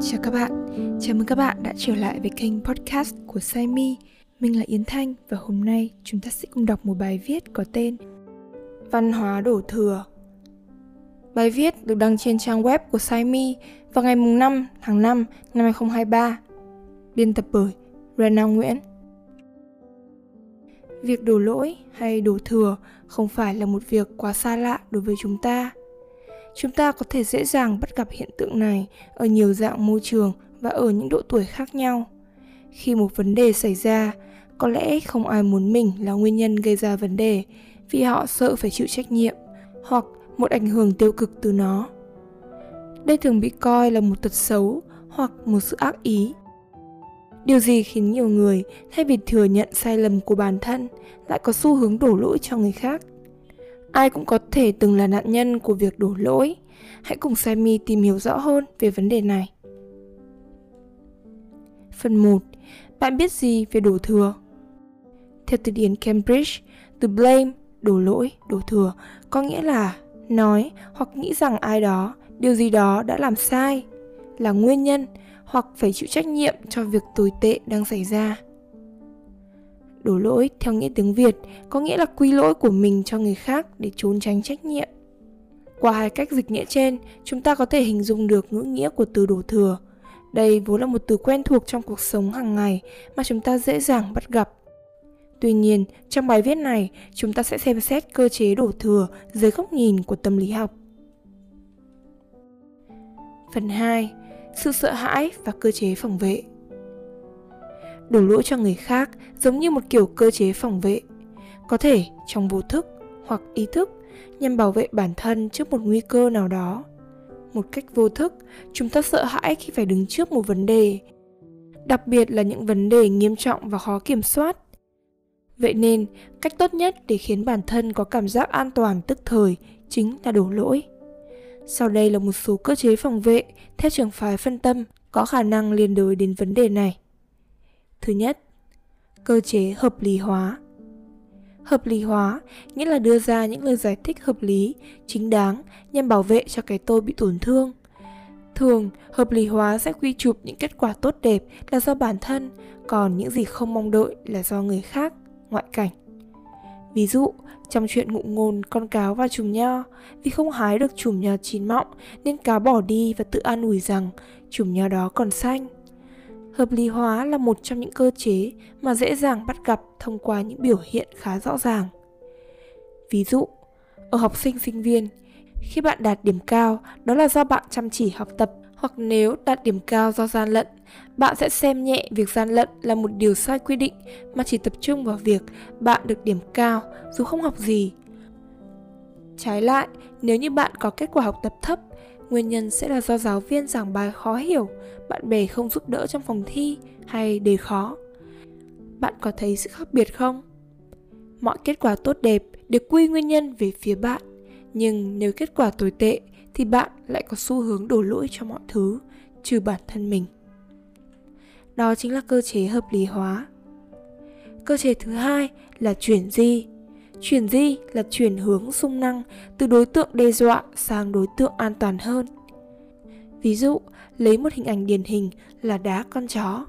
Chào các bạn, chào mừng các bạn đã trở lại với kênh podcast của Saimi. Mình là Yến Thanh và hôm nay chúng ta sẽ cùng đọc một bài viết có tên Văn hóa đổ thừa. Bài viết được đăng trên trang web của Saimi vào ngày 5 tháng 5 năm 2023. Biên tập bởi Rena Nguyễn. Việc đổ lỗi hay đổ thừa không phải là một việc quá xa lạ đối với chúng ta chúng ta có thể dễ dàng bắt gặp hiện tượng này ở nhiều dạng môi trường và ở những độ tuổi khác nhau. Khi một vấn đề xảy ra, có lẽ không ai muốn mình là nguyên nhân gây ra vấn đề vì họ sợ phải chịu trách nhiệm hoặc một ảnh hưởng tiêu cực từ nó. Đây thường bị coi là một tật xấu hoặc một sự ác ý. Điều gì khiến nhiều người, thay vì thừa nhận sai lầm của bản thân, lại có xu hướng đổ lỗi cho người khác? Ai cũng có thể từng là nạn nhân của việc đổ lỗi. Hãy cùng sammy tìm hiểu rõ hơn về vấn đề này. Phần 1 bạn biết gì về đổ thừa? Theo từ điển cambridge, từ blame, đổ lỗi, đổ thừa, có nghĩa là nói hoặc nghĩ rằng ai đó, điều gì đó đã làm sai, là nguyên nhân hoặc phải chịu trách nhiệm cho việc tồi tệ đang xảy ra đổ lỗi theo nghĩa tiếng việt có nghĩa là quy lỗi của mình cho người khác để trốn tránh trách nhiệm qua hai cách dịch nghĩa trên chúng ta có thể hình dung được ngữ nghĩa của từ đổ thừa đây vốn là một từ quen thuộc trong cuộc sống hàng ngày mà chúng ta dễ dàng bắt gặp Tuy nhiên, trong bài viết này, chúng ta sẽ xem xét cơ chế đổ thừa dưới góc nhìn của tâm lý học. Phần 2. Sự sợ hãi và cơ chế phòng vệ đổ lỗi cho người khác giống như một kiểu cơ chế phòng vệ. Có thể trong vô thức hoặc ý thức nhằm bảo vệ bản thân trước một nguy cơ nào đó. Một cách vô thức, chúng ta sợ hãi khi phải đứng trước một vấn đề, đặc biệt là những vấn đề nghiêm trọng và khó kiểm soát. Vậy nên, cách tốt nhất để khiến bản thân có cảm giác an toàn, tức thời chính là đổ lỗi. Sau đây là một số cơ chế phòng vệ theo trường phái phân tâm có khả năng liên đối đến vấn đề này. Thứ nhất, cơ chế hợp lý hóa. Hợp lý hóa nghĩa là đưa ra những lời giải thích hợp lý, chính đáng nhằm bảo vệ cho cái tôi bị tổn thương. Thường, hợp lý hóa sẽ quy chụp những kết quả tốt đẹp là do bản thân, còn những gì không mong đợi là do người khác, ngoại cảnh. Ví dụ, trong chuyện ngụ ngôn con cáo và chùm nho, vì không hái được chùm nho chín mọng nên cáo bỏ đi và tự an ủi rằng chùm nho đó còn xanh hợp lý hóa là một trong những cơ chế mà dễ dàng bắt gặp thông qua những biểu hiện khá rõ ràng. Ví dụ, ở học sinh sinh viên, khi bạn đạt điểm cao, đó là do bạn chăm chỉ học tập, hoặc nếu đạt điểm cao do gian lận, bạn sẽ xem nhẹ việc gian lận là một điều sai quy định mà chỉ tập trung vào việc bạn được điểm cao dù không học gì. Trái lại, nếu như bạn có kết quả học tập thấp Nguyên nhân sẽ là do giáo viên giảng bài khó hiểu, bạn bè không giúp đỡ trong phòng thi hay đề khó. Bạn có thấy sự khác biệt không? Mọi kết quả tốt đẹp đều quy nguyên nhân về phía bạn, nhưng nếu kết quả tồi tệ thì bạn lại có xu hướng đổ lỗi cho mọi thứ, trừ bản thân mình. Đó chính là cơ chế hợp lý hóa. Cơ chế thứ hai là chuyển di Chuyển di là chuyển hướng xung năng từ đối tượng đe dọa sang đối tượng an toàn hơn. Ví dụ, lấy một hình ảnh điển hình là đá con chó.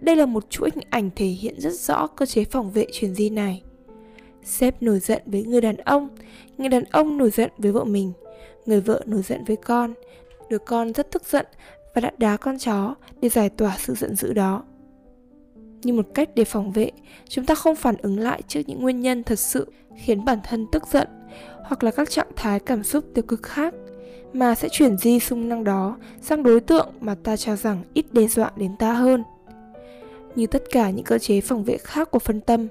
Đây là một chuỗi hình ảnh thể hiện rất rõ cơ chế phòng vệ chuyển di này. Sếp nổi giận với người đàn ông, người đàn ông nổi giận với vợ mình, người vợ nổi giận với con, đứa con rất tức giận và đã đá con chó để giải tỏa sự giận dữ đó như một cách để phòng vệ. Chúng ta không phản ứng lại trước những nguyên nhân thật sự khiến bản thân tức giận hoặc là các trạng thái cảm xúc tiêu cực khác, mà sẽ chuyển di xung năng đó sang đối tượng mà ta cho rằng ít đe dọa đến ta hơn. Như tất cả những cơ chế phòng vệ khác của phân tâm,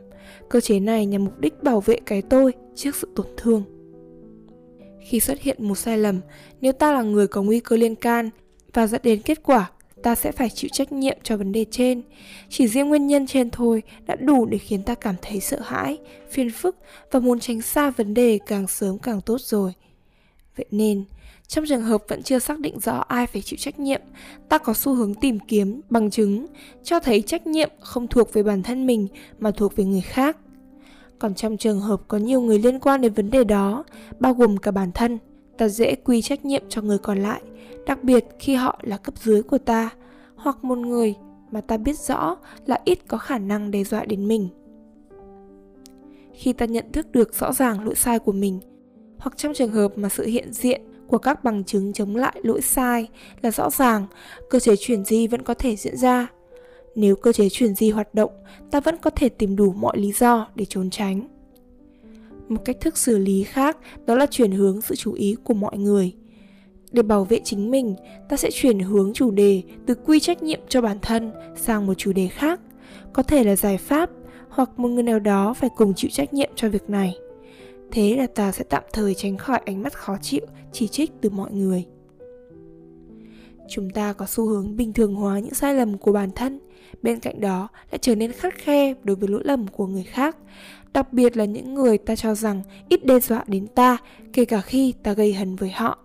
cơ chế này nhằm mục đích bảo vệ cái tôi trước sự tổn thương. Khi xuất hiện một sai lầm, nếu ta là người có nguy cơ liên can và dẫn đến kết quả ta sẽ phải chịu trách nhiệm cho vấn đề trên. Chỉ riêng nguyên nhân trên thôi đã đủ để khiến ta cảm thấy sợ hãi, phiền phức và muốn tránh xa vấn đề càng sớm càng tốt rồi. Vậy nên, trong trường hợp vẫn chưa xác định rõ ai phải chịu trách nhiệm, ta có xu hướng tìm kiếm bằng chứng, cho thấy trách nhiệm không thuộc về bản thân mình mà thuộc về người khác. Còn trong trường hợp có nhiều người liên quan đến vấn đề đó, bao gồm cả bản thân ta dễ quy trách nhiệm cho người còn lại, đặc biệt khi họ là cấp dưới của ta, hoặc một người mà ta biết rõ là ít có khả năng đe dọa đến mình. Khi ta nhận thức được rõ ràng lỗi sai của mình, hoặc trong trường hợp mà sự hiện diện của các bằng chứng chống lại lỗi sai là rõ ràng, cơ chế chuyển di vẫn có thể diễn ra. Nếu cơ chế chuyển di hoạt động, ta vẫn có thể tìm đủ mọi lý do để trốn tránh một cách thức xử lý khác, đó là chuyển hướng sự chú ý của mọi người. Để bảo vệ chính mình, ta sẽ chuyển hướng chủ đề từ quy trách nhiệm cho bản thân sang một chủ đề khác, có thể là giải pháp hoặc một người nào đó phải cùng chịu trách nhiệm cho việc này. Thế là ta sẽ tạm thời tránh khỏi ánh mắt khó chịu, chỉ trích từ mọi người. Chúng ta có xu hướng bình thường hóa những sai lầm của bản thân, bên cạnh đó lại trở nên khắt khe đối với lỗi lầm của người khác đặc biệt là những người ta cho rằng ít đe dọa đến ta, kể cả khi ta gây hấn với họ.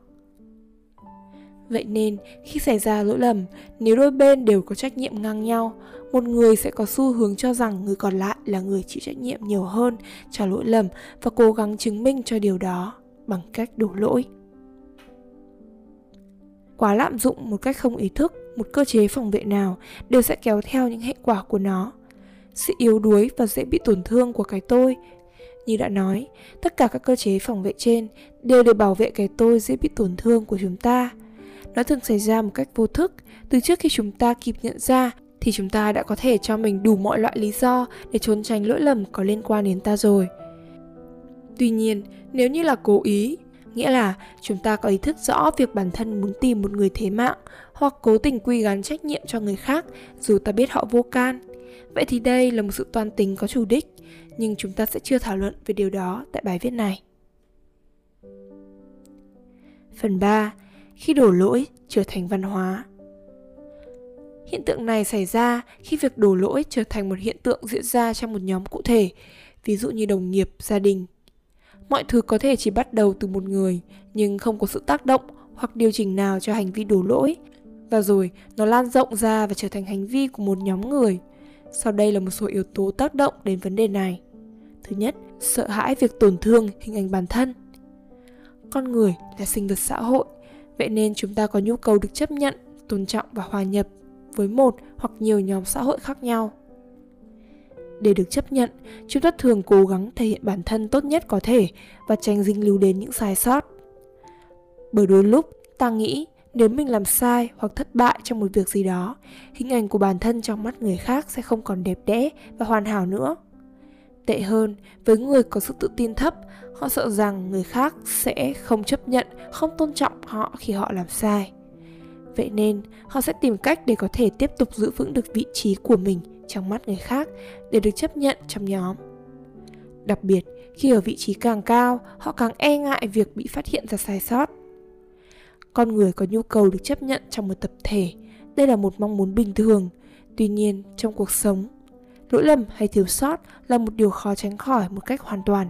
Vậy nên, khi xảy ra lỗi lầm, nếu đôi bên đều có trách nhiệm ngang nhau, một người sẽ có xu hướng cho rằng người còn lại là người chịu trách nhiệm nhiều hơn cho lỗi lầm và cố gắng chứng minh cho điều đó bằng cách đổ lỗi. Quá lạm dụng một cách không ý thức, một cơ chế phòng vệ nào đều sẽ kéo theo những hệ quả của nó sự yếu đuối và dễ bị tổn thương của cái tôi. Như đã nói, tất cả các cơ chế phòng vệ trên đều để bảo vệ cái tôi dễ bị tổn thương của chúng ta. Nó thường xảy ra một cách vô thức. Từ trước khi chúng ta kịp nhận ra thì chúng ta đã có thể cho mình đủ mọi loại lý do để trốn tránh lỗi lầm có liên quan đến ta rồi. Tuy nhiên, nếu như là cố ý, nghĩa là chúng ta có ý thức rõ việc bản thân muốn tìm một người thế mạng hoặc cố tình quy gắn trách nhiệm cho người khác dù ta biết họ vô can vậy thì đây là một sự toàn tính có chủ đích, nhưng chúng ta sẽ chưa thảo luận về điều đó tại bài viết này. Phần 3 khi đổ lỗi trở thành văn hóa. Hiện tượng này xảy ra khi việc đổ lỗi trở thành một hiện tượng diễn ra trong một nhóm cụ thể, ví dụ như đồng nghiệp, gia đình. Mọi thứ có thể chỉ bắt đầu từ một người, nhưng không có sự tác động hoặc điều chỉnh nào cho hành vi đổ lỗi. Và rồi, nó lan rộng ra và trở thành hành vi của một nhóm người sau đây là một số yếu tố tác động đến vấn đề này. Thứ nhất, sợ hãi việc tổn thương hình ảnh bản thân. Con người là sinh vật xã hội, vậy nên chúng ta có nhu cầu được chấp nhận, tôn trọng và hòa nhập với một hoặc nhiều nhóm xã hội khác nhau. Để được chấp nhận, chúng ta thường cố gắng thể hiện bản thân tốt nhất có thể và tránh dính líu đến những sai sót. Bởi đôi lúc, ta nghĩ nếu mình làm sai hoặc thất bại trong một việc gì đó, hình ảnh của bản thân trong mắt người khác sẽ không còn đẹp đẽ và hoàn hảo nữa. Tệ hơn, với người có sự tự tin thấp, họ sợ rằng người khác sẽ không chấp nhận, không tôn trọng họ khi họ làm sai. Vậy nên, họ sẽ tìm cách để có thể tiếp tục giữ vững được vị trí của mình trong mắt người khác để được chấp nhận trong nhóm. Đặc biệt, khi ở vị trí càng cao, họ càng e ngại việc bị phát hiện ra sai sót con người có nhu cầu được chấp nhận trong một tập thể. Đây là một mong muốn bình thường. Tuy nhiên, trong cuộc sống, lỗi lầm hay thiếu sót là một điều khó tránh khỏi một cách hoàn toàn.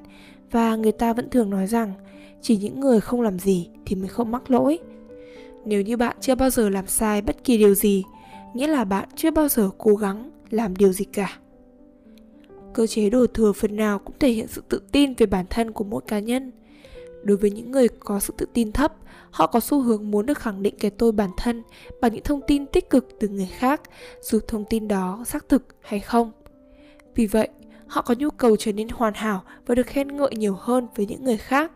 Và người ta vẫn thường nói rằng, chỉ những người không làm gì thì mới không mắc lỗi. Nếu như bạn chưa bao giờ làm sai bất kỳ điều gì, nghĩa là bạn chưa bao giờ cố gắng làm điều gì cả. Cơ chế đổ thừa phần nào cũng thể hiện sự tự tin về bản thân của mỗi cá nhân đối với những người có sự tự tin thấp, họ có xu hướng muốn được khẳng định cái tôi bản thân bằng những thông tin tích cực từ người khác, dù thông tin đó xác thực hay không. Vì vậy, họ có nhu cầu trở nên hoàn hảo và được khen ngợi nhiều hơn với những người khác.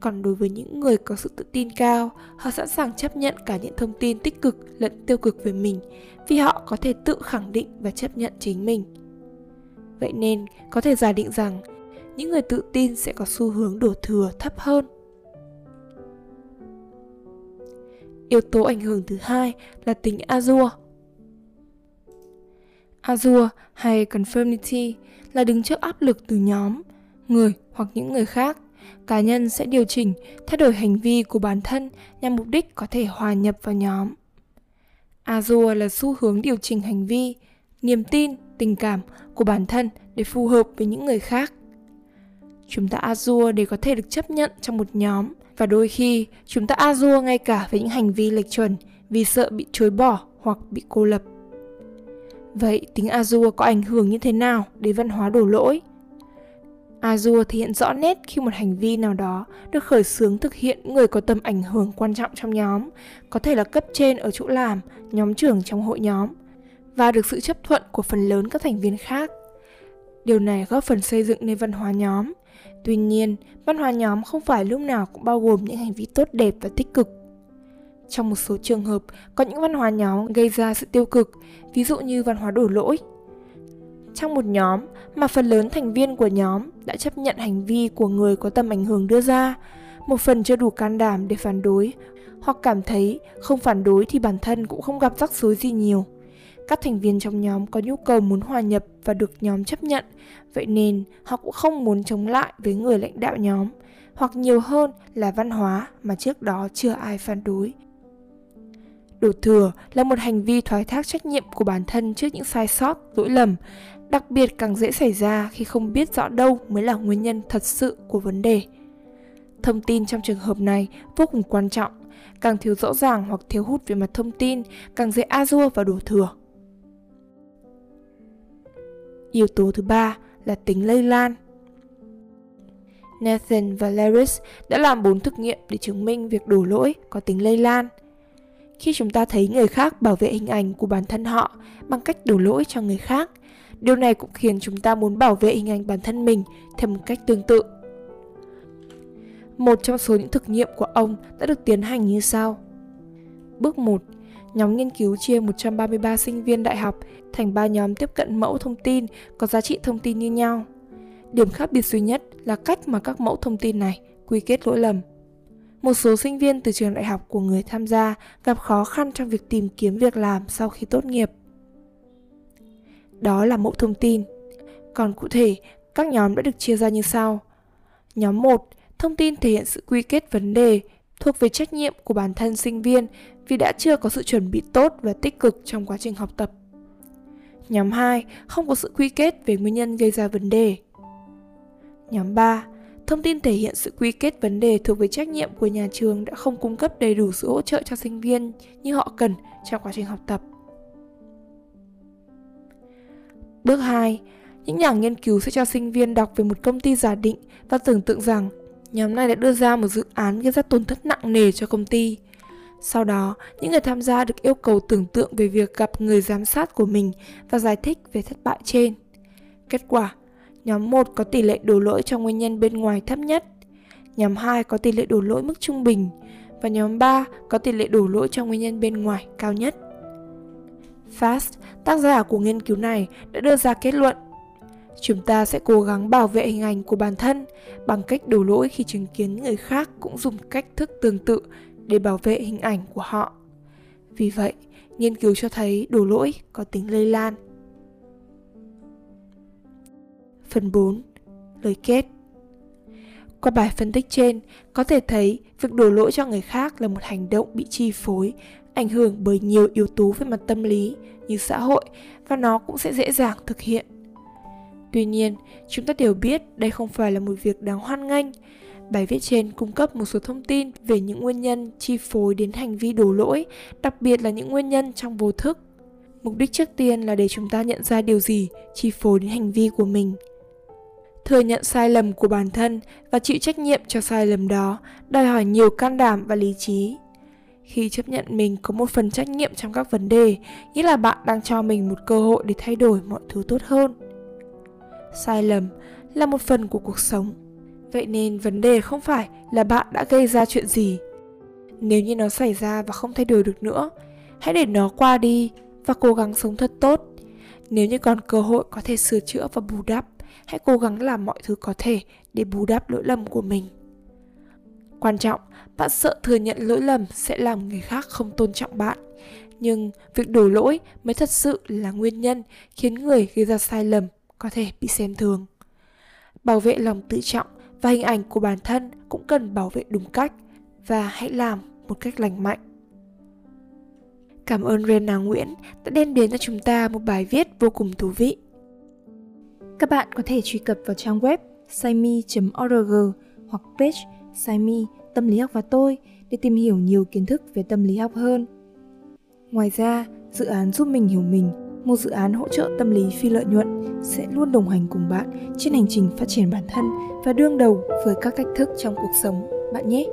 Còn đối với những người có sự tự tin cao, họ sẵn sàng chấp nhận cả những thông tin tích cực lẫn tiêu cực về mình vì họ có thể tự khẳng định và chấp nhận chính mình. Vậy nên, có thể giả định rằng những người tự tin sẽ có xu hướng đổ thừa thấp hơn. Yếu tố ảnh hưởng thứ hai là tính azure. Azure hay conformity là đứng trước áp lực từ nhóm, người hoặc những người khác. Cá nhân sẽ điều chỉnh thay đổi hành vi của bản thân nhằm mục đích có thể hòa nhập vào nhóm. Azure là xu hướng điều chỉnh hành vi, niềm tin, tình cảm của bản thân để phù hợp với những người khác chúng ta azure để có thể được chấp nhận trong một nhóm và đôi khi chúng ta azure ngay cả với những hành vi lệch chuẩn vì sợ bị chối bỏ hoặc bị cô lập Vậy tính Azure có ảnh hưởng như thế nào đến văn hóa đổ lỗi? Azure thể hiện rõ nét khi một hành vi nào đó được khởi xướng thực hiện người có tầm ảnh hưởng quan trọng trong nhóm, có thể là cấp trên ở chỗ làm, nhóm trưởng trong hội nhóm, và được sự chấp thuận của phần lớn các thành viên khác. Điều này góp phần xây dựng nên văn hóa nhóm. Tuy nhiên, văn hóa nhóm không phải lúc nào cũng bao gồm những hành vi tốt đẹp và tích cực. Trong một số trường hợp, có những văn hóa nhóm gây ra sự tiêu cực, ví dụ như văn hóa đổ lỗi. Trong một nhóm mà phần lớn thành viên của nhóm đã chấp nhận hành vi của người có tầm ảnh hưởng đưa ra, một phần chưa đủ can đảm để phản đối, hoặc cảm thấy không phản đối thì bản thân cũng không gặp rắc rối gì nhiều các thành viên trong nhóm có nhu cầu muốn hòa nhập và được nhóm chấp nhận. Vậy nên, họ cũng không muốn chống lại với người lãnh đạo nhóm, hoặc nhiều hơn là văn hóa mà trước đó chưa ai phản đối. Đổ thừa là một hành vi thoái thác trách nhiệm của bản thân trước những sai sót, lỗi lầm, đặc biệt càng dễ xảy ra khi không biết rõ đâu mới là nguyên nhân thật sự của vấn đề. Thông tin trong trường hợp này vô cùng quan trọng, càng thiếu rõ ràng hoặc thiếu hút về mặt thông tin, càng dễ a dua và đổ thừa. Yếu tố thứ ba là tính lây lan. Nathan và Laris đã làm bốn thực nghiệm để chứng minh việc đổ lỗi có tính lây lan. Khi chúng ta thấy người khác bảo vệ hình ảnh của bản thân họ bằng cách đổ lỗi cho người khác, điều này cũng khiến chúng ta muốn bảo vệ hình ảnh bản thân mình theo một cách tương tự. Một trong số những thực nghiệm của ông đã được tiến hành như sau. Bước 1 Nhóm nghiên cứu chia 133 sinh viên đại học thành 3 nhóm tiếp cận mẫu thông tin có giá trị thông tin như nhau. Điểm khác biệt duy nhất là cách mà các mẫu thông tin này quy kết lỗi lầm. Một số sinh viên từ trường đại học của người tham gia gặp khó khăn trong việc tìm kiếm việc làm sau khi tốt nghiệp. Đó là mẫu thông tin. Còn cụ thể, các nhóm đã được chia ra như sau. Nhóm 1, thông tin thể hiện sự quy kết vấn đề thuộc về trách nhiệm của bản thân sinh viên vì đã chưa có sự chuẩn bị tốt và tích cực trong quá trình học tập. Nhóm 2 không có sự quy kết về nguyên nhân gây ra vấn đề. Nhóm 3 thông tin thể hiện sự quy kết vấn đề thuộc về trách nhiệm của nhà trường đã không cung cấp đầy đủ sự hỗ trợ cho sinh viên như họ cần trong quá trình học tập. Bước 2. Những nhà nghiên cứu sẽ cho sinh viên đọc về một công ty giả định và tưởng tượng rằng nhóm này đã đưa ra một dự án gây ra tổn thất nặng nề cho công ty. Sau đó, những người tham gia được yêu cầu tưởng tượng về việc gặp người giám sát của mình và giải thích về thất bại trên. Kết quả, nhóm 1 có tỷ lệ đổ lỗi cho nguyên nhân bên ngoài thấp nhất, nhóm 2 có tỷ lệ đổ lỗi mức trung bình và nhóm 3 có tỷ lệ đổ lỗi cho nguyên nhân bên ngoài cao nhất. Fast, tác giả của nghiên cứu này, đã đưa ra kết luận chúng ta sẽ cố gắng bảo vệ hình ảnh của bản thân bằng cách đổ lỗi khi chứng kiến người khác cũng dùng cách thức tương tự để bảo vệ hình ảnh của họ. Vì vậy, nghiên cứu cho thấy đổ lỗi có tính lây lan. Phần 4. Lời kết Qua bài phân tích trên, có thể thấy việc đổ lỗi cho người khác là một hành động bị chi phối, ảnh hưởng bởi nhiều yếu tố về mặt tâm lý như xã hội và nó cũng sẽ dễ dàng thực hiện. Tuy nhiên, chúng ta đều biết đây không phải là một việc đáng hoan nghênh Bài viết trên cung cấp một số thông tin về những nguyên nhân chi phối đến hành vi đổ lỗi, đặc biệt là những nguyên nhân trong vô thức. Mục đích trước tiên là để chúng ta nhận ra điều gì chi phối đến hành vi của mình. Thừa nhận sai lầm của bản thân và chịu trách nhiệm cho sai lầm đó đòi hỏi nhiều can đảm và lý trí. Khi chấp nhận mình có một phần trách nhiệm trong các vấn đề, nghĩa là bạn đang cho mình một cơ hội để thay đổi mọi thứ tốt hơn. Sai lầm là một phần của cuộc sống Vậy nên vấn đề không phải là bạn đã gây ra chuyện gì. Nếu như nó xảy ra và không thay đổi được nữa, hãy để nó qua đi và cố gắng sống thật tốt. Nếu như còn cơ hội có thể sửa chữa và bù đắp, hãy cố gắng làm mọi thứ có thể để bù đắp lỗi lầm của mình. Quan trọng, bạn sợ thừa nhận lỗi lầm sẽ làm người khác không tôn trọng bạn. Nhưng việc đổ lỗi mới thật sự là nguyên nhân khiến người gây ra sai lầm có thể bị xem thường. Bảo vệ lòng tự trọng và hình ảnh của bản thân cũng cần bảo vệ đúng cách và hãy làm một cách lành mạnh. Cảm ơn Rena Nguyễn đã đem đến cho chúng ta một bài viết vô cùng thú vị. Các bạn có thể truy cập vào trang web saimi.org hoặc page Saimi Tâm lý học và tôi để tìm hiểu nhiều kiến thức về tâm lý học hơn. Ngoài ra, dự án giúp mình hiểu mình một dự án hỗ trợ tâm lý phi lợi nhuận sẽ luôn đồng hành cùng bạn trên hành trình phát triển bản thân và đương đầu với các thách thức trong cuộc sống. Bạn nhé!